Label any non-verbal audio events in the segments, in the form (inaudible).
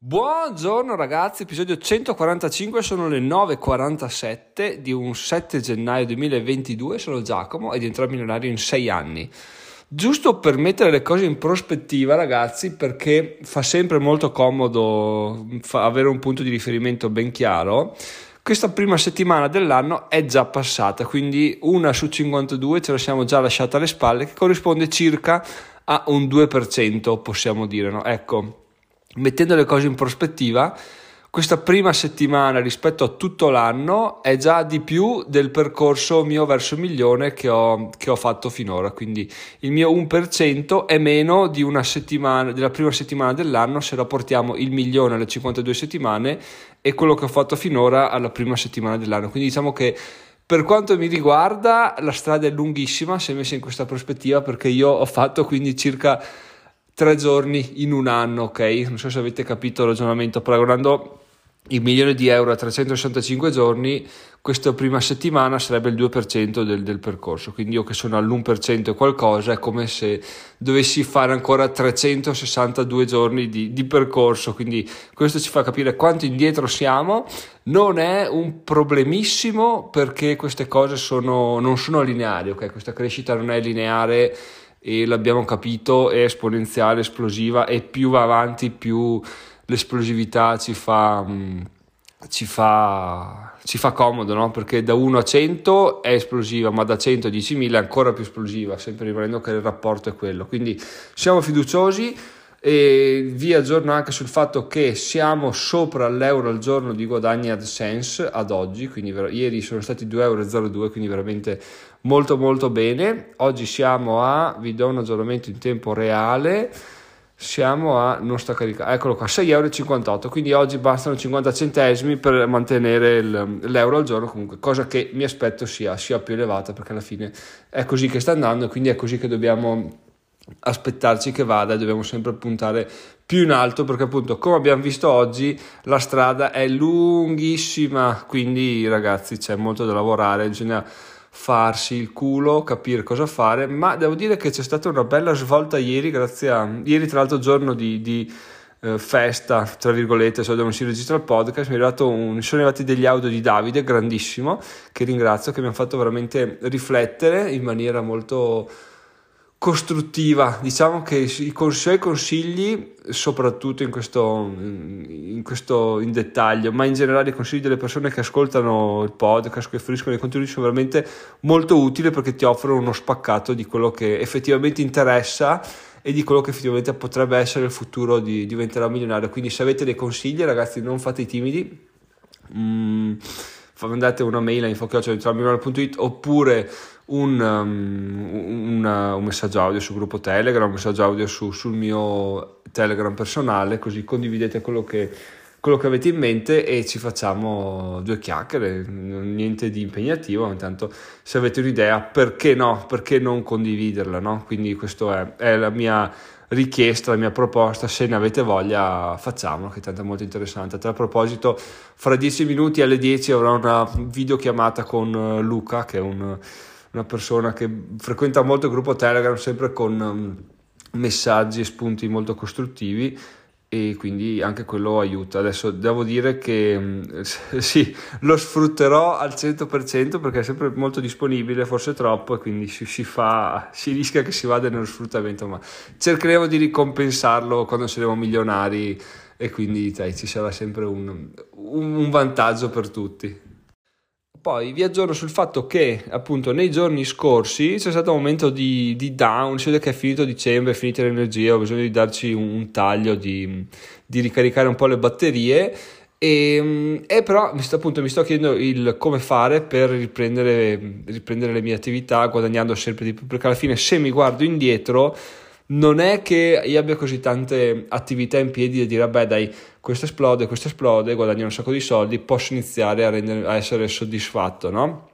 Buongiorno ragazzi, episodio 145, sono le 9.47 di un 7 gennaio 2022, sono Giacomo e diventerò milionario in 6 anni. Giusto per mettere le cose in prospettiva ragazzi, perché fa sempre molto comodo avere un punto di riferimento ben chiaro, questa prima settimana dell'anno è già passata, quindi una su 52 ce la siamo già lasciata alle spalle, che corrisponde circa a un 2%, possiamo dire, no? Ecco mettendo le cose in prospettiva, questa prima settimana rispetto a tutto l'anno è già di più del percorso mio verso il milione che ho, che ho fatto finora. Quindi il mio 1% è meno di una settimana, della prima settimana dell'anno se rapportiamo il milione alle 52 settimane e quello che ho fatto finora alla prima settimana dell'anno. Quindi diciamo che per quanto mi riguarda la strada è lunghissima se messa in questa prospettiva perché io ho fatto quindi circa tre giorni in un anno, ok? Non so se avete capito il ragionamento, paragonando il milione di euro a 365 giorni, questa prima settimana sarebbe il 2% del, del, percorso, quindi io che sono all'1% e qualcosa è come se dovessi fare ancora 362 giorni di, di, percorso, quindi questo ci fa capire quanto indietro siamo, non è un problemissimo perché queste cose sono, non sono lineari, ok? Questa crescita non è lineare e l'abbiamo capito, è esponenziale, esplosiva e più va avanti più l'esplosività ci fa, mm, ci fa, ci fa comodo, no? perché da 1 a 100 è esplosiva, ma da 100 a 10.000 è ancora più esplosiva, sempre rimanendo che il rapporto è quello. Quindi siamo fiduciosi e vi aggiorno anche sul fatto che siamo sopra l'euro al giorno di guadagni AdSense ad oggi, quindi ieri sono stati 2,02 euro, quindi veramente molto molto bene. Oggi siamo a, vi do un aggiornamento in tempo reale, siamo a, non sta caricando, eccolo qua, 6,58 euro, quindi oggi bastano 50 centesimi per mantenere il, l'euro al giorno, comunque cosa che mi aspetto sia, sia più elevata perché alla fine è così che sta andando quindi è così che dobbiamo aspettarci che vada e dobbiamo sempre puntare più in alto perché appunto come abbiamo visto oggi la strada è lunghissima quindi ragazzi c'è molto da lavorare bisogna farsi il culo capire cosa fare ma devo dire che c'è stata una bella svolta ieri grazie a ieri tra l'altro giorno di, di eh, festa tra virgolette so dove si registra il podcast mi, un, sono arrivati degli audio di Davide grandissimo che ringrazio che mi hanno fatto veramente riflettere in maniera molto costruttiva. Diciamo che i suoi consigli, soprattutto in questo, in questo in dettaglio, ma in generale i consigli delle persone che ascoltano il podcast, che fruiscono i contenuti, sono veramente molto utili perché ti offrono uno spaccato di quello che effettivamente interessa e di quello che effettivamente potrebbe essere il futuro di diventerà milionario. Quindi se avete dei consigli, ragazzi, non fate i timidi. Mm, mandate una mail a info.it oppure un, um, un, un, messaggio audio sul gruppo Telegram, un messaggio audio su, sul mio Telegram personale, così condividete quello che, quello che avete in mente e ci facciamo due chiacchiere, niente di impegnativo, intanto se avete un'idea perché no, perché non condividerla, no? Quindi questa è, è la mia richiesta, la mia proposta, se ne avete voglia facciamolo, che tanto è molto interessante. A tal proposito, fra dieci minuti alle 10 avrò una videochiamata con eh, Luca, che è un una persona che frequenta molto il gruppo Telegram sempre con um, messaggi e spunti molto costruttivi e quindi anche quello aiuta. Adesso devo dire che um, (laughs) sì, lo sfrutterò al 100% perché è sempre molto disponibile, forse troppo, e quindi si, si, fa, si rischia che si vada nello sfruttamento, ma cercheremo di ricompensarlo quando saremo milionari e quindi dai, ci sarà sempre un, un vantaggio per tutti. Poi vi aggiorno sul fatto che appunto nei giorni scorsi c'è stato un momento di, di down, si vede che è finito dicembre, è finita l'energia, ho bisogno di darci un, un taglio, di, di, ricaricare un po' le batterie. E, e però mi sto, appunto, mi sto chiedendo il come fare per riprendere, riprendere le mie attività guadagnando sempre di più perché alla fine se mi guardo indietro non è che io abbia così tante attività in piedi da dire vabbè dai questo esplode, questo esplode, guadagno un sacco di soldi, posso iniziare a, rendere, a essere soddisfatto, no?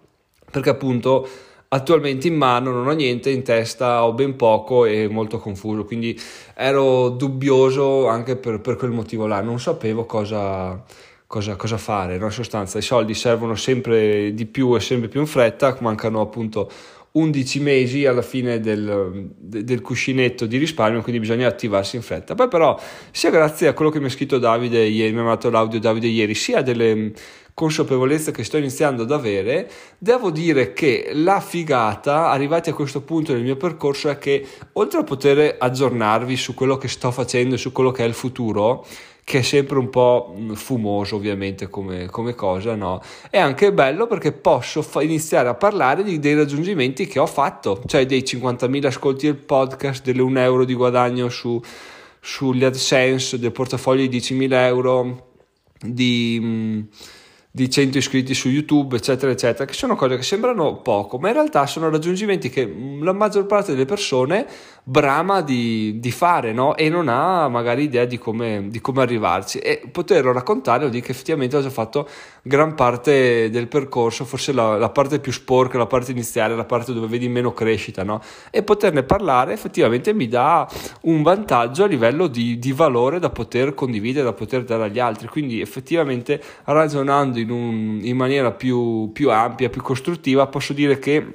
Perché appunto attualmente in mano non ho niente, in testa ho ben poco e molto confuso, quindi ero dubbioso anche per, per quel motivo là, non sapevo cosa, cosa, cosa fare, no? in sostanza i soldi servono sempre di più e sempre più in fretta, mancano appunto 11 mesi alla fine del, del, cuscinetto di risparmio, quindi bisogna attivarsi in fretta. Poi però, sia grazie a quello che mi ha scritto Davide ieri, mi ha mandato l'audio Davide ieri, sia delle consapevolezze che sto iniziando ad avere, devo dire che la figata, arrivati a questo punto del mio percorso, è che oltre a poter aggiornarvi su quello che sto facendo e su quello che è il futuro, che è sempre un po' fumoso ovviamente come, come cosa, no? È anche bello perché posso fa- iniziare a parlare di, dei raggiungimenti che ho fatto, cioè dei 50.000 ascolti del podcast, delle 1 euro di guadagno su, sugli AdSense, del portafoglio di 10.000 euro, di di 100 iscritti su YouTube, eccetera, eccetera, che sono cose che sembrano poco, ma in realtà sono raggiungimenti che la maggior parte delle persone brama di, di fare no? e non ha magari idea di come, di come arrivarci. E poterlo raccontare vuol dire che effettivamente ho già fatto gran parte del percorso, forse la, la, parte più sporca, la parte iniziale, la parte dove vedi meno crescita, no? e poterne parlare effettivamente mi dà un vantaggio a livello di, di, valore da poter condividere, da poter dare agli altri. Quindi effettivamente ragionando in, un, in maniera più, più ampia, più costruttiva, posso dire che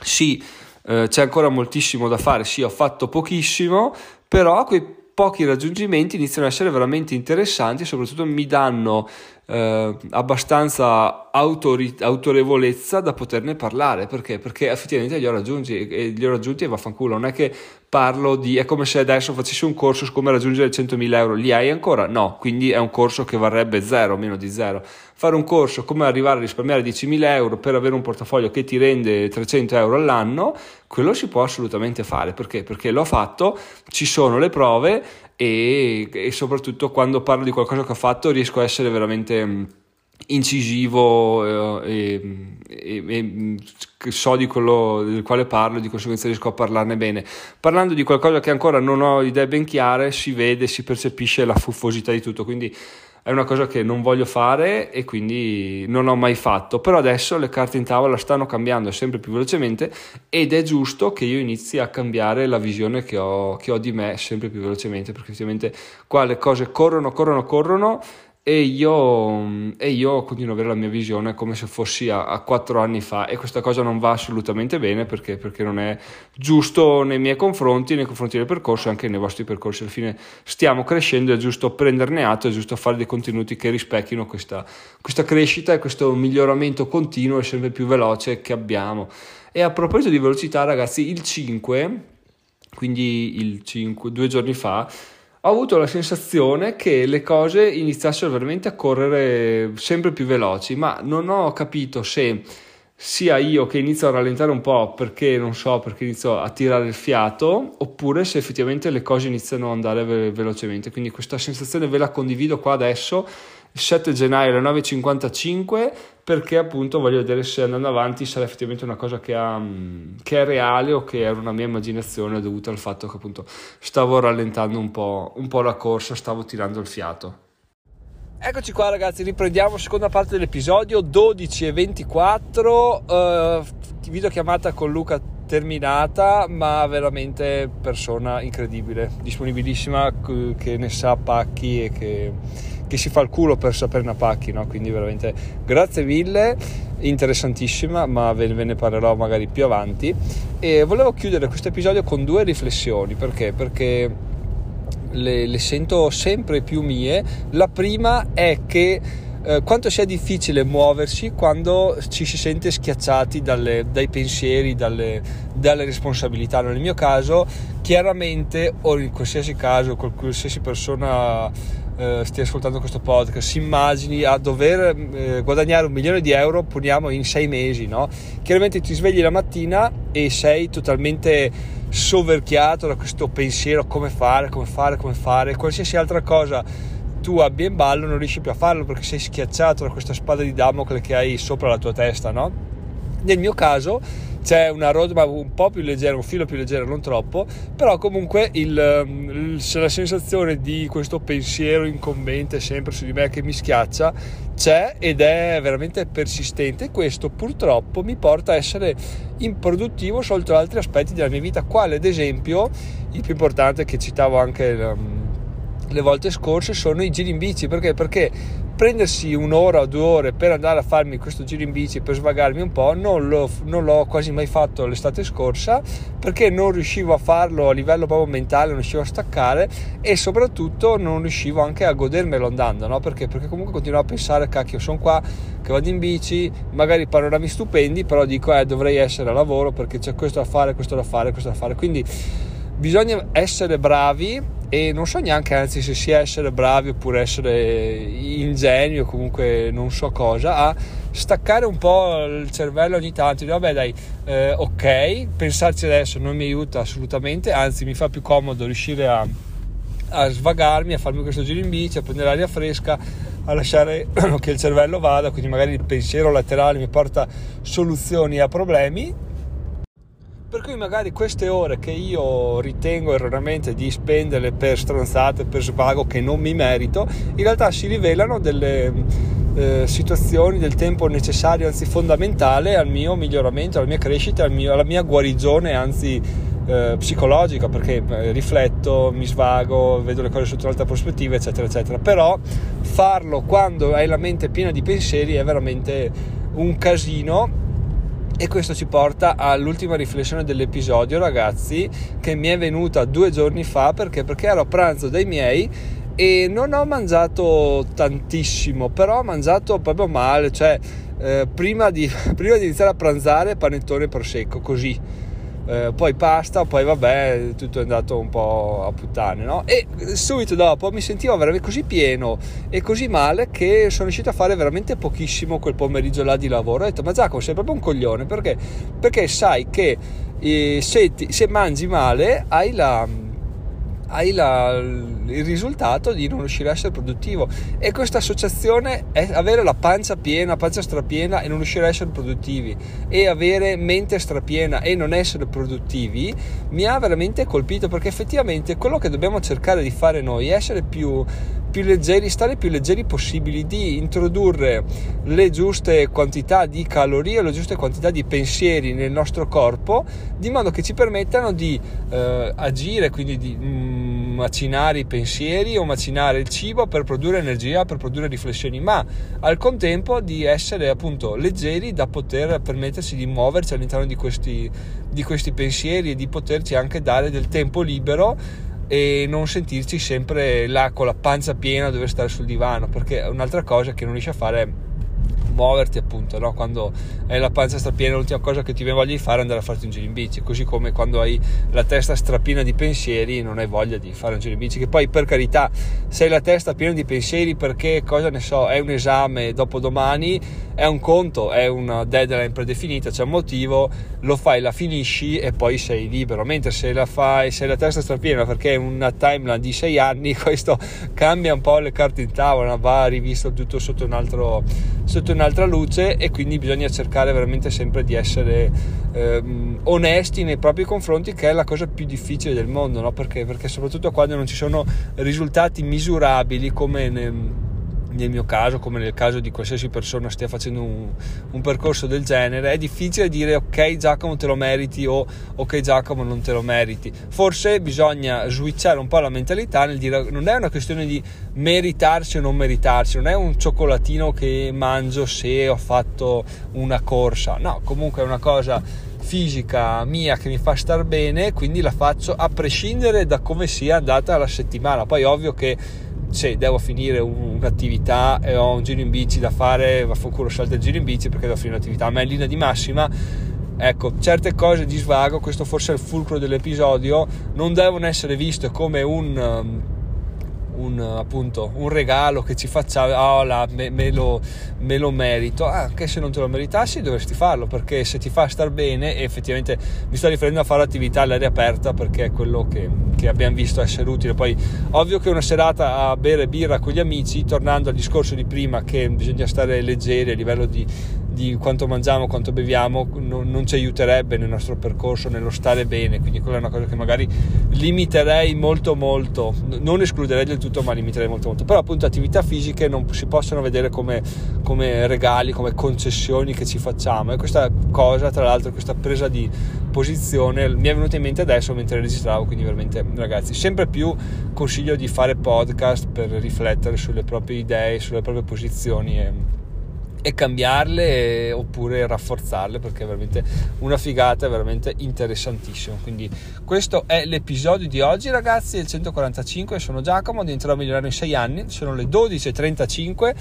sì, eh, c'è ancora moltissimo da fare, sì, ho fatto pochissimo, però quei pochi raggiungimenti iniziano ad essere veramente interessanti e soprattutto mi danno eh, abbastanza autori- autorevolezza da poterne parlare perché? perché effettivamente li ho raggiunti e ho raggiunti e vaffanculo non è che parlo di è come se adesso facessi un corso su come raggiungere 100.000 euro li hai ancora? no quindi è un corso che varrebbe zero meno di zero fare un corso come arrivare a risparmiare 10.000 euro per avere un portafoglio che ti rende 300 euro all'anno quello si può assolutamente fare perché? Perché l'ho fatto, ci sono le prove e, e soprattutto quando parlo di qualcosa che ho fatto riesco a essere veramente mm, incisivo eh, e, e, e, so di quello del quale parlo, di conseguenza riesco a parlarne bene. Parlando di qualcosa che ancora non ho idee ben chiare, si vede, si percepisce la fuffosità di tutto, quindi è una cosa che non voglio fare e quindi non ho mai fatto, però adesso le carte in tavola stanno cambiando sempre più velocemente ed è giusto che io inizi a cambiare la visione che ho, che ho di me sempre più velocemente, perché effettivamente qua le cose corrono, corrono, corrono e io, e io, continuo ad avere la mia visione come se fossi a, quattro anni fa e questa cosa non va assolutamente bene perché, perché, non è giusto nei miei confronti, nei confronti del percorso e anche nei vostri percorsi. Alla fine stiamo crescendo, è giusto prenderne atto, è giusto fare dei contenuti che rispecchino questa, questa crescita e questo miglioramento continuo e sempre più veloce che abbiamo. E a proposito di velocità ragazzi, il 5, quindi il 5, due giorni fa, ho avuto la sensazione che le cose iniziassero veramente a correre sempre più veloci, ma non ho capito se sia io che inizio a rallentare un po' perché non so, perché inizio a tirare il fiato, oppure se effettivamente le cose iniziano ad andare ve- velocemente. Quindi questa sensazione ve la condivido qua adesso il 7 gennaio alle 9.55 perché appunto voglio vedere se andando avanti sarà effettivamente una cosa che, ha, mm, che, è reale o che è una mia immaginazione dovuta al fatto che appunto stavo rallentando un po', un po la corsa, stavo tirando il fiato. Eccoci qua ragazzi, riprendiamo seconda parte dell'episodio 12 e 24, uh, videochiamata con Luca terminata ma veramente persona incredibile, disponibilissima, che ne sa pacchi e che che si fa il culo per sapere una pacchi, no? quindi veramente grazie mille, interessantissima, ma ve, ve, ne parlerò magari più avanti. E volevo chiudere questo episodio con due riflessioni, perché? Perché le, le sento sempre più mie. La prima è che eh, quanto sia difficile muoversi quando ci si sente schiacciati dalle, dai pensieri, dalle, dalle responsabilità. Nel mio caso, chiaramente, o in qualsiasi caso, qualsiasi persona eh, stia ascoltando questo podcast si immagini a dover eh, guadagnare un milione di euro, poniamo in sei mesi, no? Chiaramente ti svegli la mattina e sei totalmente soverchiato da questo pensiero come fare, come fare, come fare, qualsiasi altra cosa tu abbia in ballo non riesci più a farlo perché sei schiacciato da questa spada di Damocle che hai sopra la tua testa, no? Nel mio caso c'è una roadmap un po' più leggera, un filo più leggero, non troppo, però comunque il, il, la sensazione di questo pensiero incombente sempre su di me che mi schiaccia c'è ed è veramente persistente questo purtroppo mi porta a essere improduttivo sotto altri aspetti della mia vita, quale ad esempio il più importante che citavo anche um, le volte scorse sono i giri in bici perché? Perché prendersi un'ora o due ore per andare a farmi questo giro in bici per svagarmi un po' non, lo, non l'ho quasi mai fatto l'estate scorsa perché non riuscivo a farlo a livello proprio mentale non riuscivo a staccare e soprattutto non riuscivo anche a godermelo andando no? perché? perché comunque continuavo a pensare cacchio sono qua che vado in bici magari panorami stupendi però dico eh dovrei essere a lavoro perché c'è questo da fare questo da fare questo da fare quindi bisogna essere bravi e non so neanche anzi se sia essere bravi oppure essere ingenui o comunque non so cosa a staccare un po' il cervello ogni tanto dire vabbè dai eh, ok pensarci adesso non mi aiuta assolutamente anzi mi fa più comodo riuscire a, a svagarmi a farmi questo giro in bici a prendere aria fresca a lasciare (clears throat) che il cervello vada. Quindi magari il pensiero laterale mi porta soluzioni a problemi per cui magari queste ore che io ritengo erroneamente di spenderle per stronzate, per svago che non mi merito, in realtà si rivelano delle eh, situazioni del tempo necessario, anzi fondamentale al mio miglioramento, alla mia crescita, al mio, alla mia guarigione, anzi eh, psicologica, perché eh, rifletto, mi svago, vedo le cose sotto un'altra prospettiva, eccetera, eccetera. Però farlo quando hai la mente piena di pensieri è veramente un casino e questo ci porta all'ultima riflessione dell'episodio, ragazzi, che mi è venuta due giorni fa perché, perché ero a pranzo dai miei e non ho mangiato tantissimo, però ho mangiato proprio male, cioè eh, prima, di, (laughs) prima di iniziare a pranzare panettone prosecco, così eh, poi pasta, poi vabbè, tutto è andato un po' a puttane, no? E subito dopo mi sentivo veramente così pieno e così male che sono riuscito a fare veramente pochissimo quel pomeriggio là di lavoro. Ho detto, ma Giacomo sei proprio un coglione, perché? Perché sai che eh, se, ti, se mangi male hai la hai la, il risultato di non riuscire a essere produttivo. E questa associazione è avere la pancia piena, pancia strapiena e non riuscire a essere produttivi. E avere mente strapiena e non essere produttivi mi ha veramente colpito perché effettivamente quello che dobbiamo cercare di fare noi è essere più più leggeri, stare più leggeri possibili, di introdurre le giuste quantità di calorie, le giuste quantità di pensieri nel nostro corpo, di modo che ci permettano di eh, agire, quindi di mm, macinare i pensieri o macinare il cibo per produrre energia, per produrre riflessioni, ma al contempo di essere appunto leggeri da poter permettersi di muoverci all'interno di questi, di questi pensieri e di poterci anche dare del tempo libero e non sentirci sempre là con la pancia piena a dover stare sul divano perché è un'altra cosa che non riesci a fare muoverti appunto no? quando hai la pancia strapiena l'ultima cosa che ti viene voglia di fare è andare a farti un giro in bici così come quando hai la testa strapiena di pensieri non hai voglia di fare un giro in bici che poi per carità se hai la testa piena di pensieri perché cosa ne so è un esame dopo domani è un conto è una deadline predefinita c'è un motivo lo fai la finisci e poi sei libero mentre se la fai se hai la testa strapiena perché è una timeline di sei anni (laughs) questo cambia un po' le carte in tavola va rivisto tutto sotto un altro sotto un un'altra luce e quindi bisogna cercare veramente sempre di essere ehm, onesti nei propri confronti che è la cosa più difficile del mondo no? perché? perché soprattutto quando non ci sono risultati misurabili come nel, nel mio caso, come nel caso di qualsiasi persona stia facendo un, un, percorso del genere, è difficile dire ok Giacomo te lo meriti o ok Giacomo non te lo meriti. Forse bisogna switchare un po' la mentalità nel dire non è una questione di meritarsi o non meritarsi, non è un cioccolatino che mangio se ho fatto una corsa, no, comunque è una cosa fisica mia che mi fa star bene, quindi la faccio a prescindere da come sia andata la settimana. Poi ovvio che se devo finire un'attività e ho un giro in bici da fare, vaffanculo salto il giro in bici perché devo finire un'attività, ma in linea di massima. Ecco, certe cose di svago, questo forse è il fulcro dell'episodio, non devono essere viste come un um, un, appunto, un regalo che ci facciamo, oh, là, me, me, lo, me, lo, merito, anche se non te lo meritassi dovresti farlo perché se ti fa star bene, effettivamente mi sto riferendo a fare attività all'aria aperta perché è quello che, che abbiamo visto essere utile. Poi ovvio che una serata a bere birra con gli amici, tornando al discorso di prima che bisogna stare leggeri a livello di di quanto mangiamo, quanto beviamo, non, non, ci aiuterebbe nel nostro percorso, nello stare bene, quindi quella è una cosa che magari limiterei molto molto, non escluderei del tutto, ma limiterei molto molto. Però appunto attività fisiche non si possono vedere come, come regali, come concessioni che ci facciamo. E questa cosa, tra l'altro, questa presa di posizione mi è venuta in mente adesso mentre registravo, quindi veramente ragazzi, sempre più consiglio di fare podcast per riflettere sulle proprie idee, sulle proprie posizioni e e cambiarle oppure rafforzarle perché è veramente una figata, è veramente interessantissimo. Quindi questo è l'episodio di oggi ragazzi, il 145, sono Giacomo, diventerò milionario in 6 anni, sono le 12.35,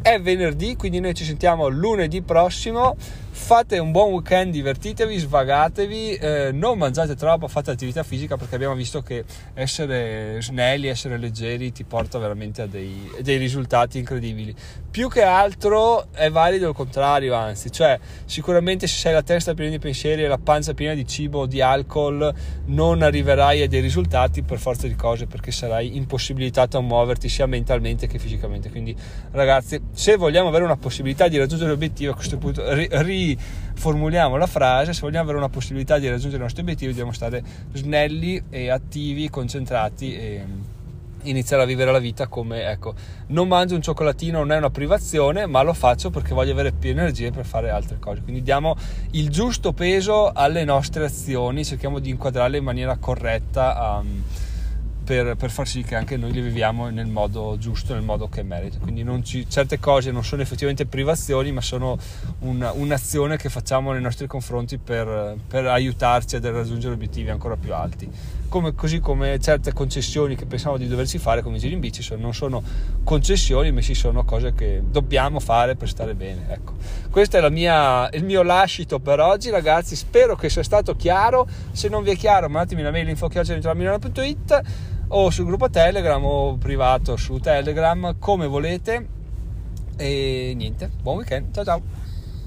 è venerdì, quindi noi ci sentiamo lunedì prossimo fate un buon weekend, divertitevi, svagatevi, eh, non mangiate troppo, fate attività fisica perché abbiamo visto che essere snelli, essere leggeri ti porta veramente a dei, dei risultati incredibili. Più che altro è valido il contrario, anzi, cioè sicuramente se sei la testa piena di pensieri e la pancia piena di cibo o di alcol non arriverai a dei risultati per forza di cose perché sarai impossibilitato a muoverti sia mentalmente che fisicamente. Quindi ragazzi, se vogliamo avere una possibilità di raggiungere l'obiettivo a questo punto ri, ri formuliamo la frase, se vogliamo avere una possibilità di raggiungere i nostri obiettivi dobbiamo stare snelli e attivi, concentrati e iniziare a vivere la vita come ecco non mangio un cioccolatino non è una privazione ma lo faccio perché voglio avere più energie per fare altre cose. Quindi diamo il giusto peso alle nostre azioni cerchiamo di inquadrarle in maniera corretta um, per, per, far sì che anche noi le viviamo nel modo giusto, nel modo che merita. Quindi ci, certe cose non sono effettivamente privazioni, ma sono un, un'azione che facciamo nei nostri confronti per, per aiutarci a raggiungere obiettivi ancora più alti. Come, così come certe concessioni che pensiamo di doverci fare come giri in bici sono, non sono concessioni, ma sì sono cose che dobbiamo fare per stare bene. Ecco. Questo è mia, il mio lascito per oggi, ragazzi. Spero che sia stato chiaro. Se non vi è chiaro, mandatemi una mail info.it o sul gruppo Telegram o privato su Telegram, come volete. E niente, buon weekend, ciao ciao.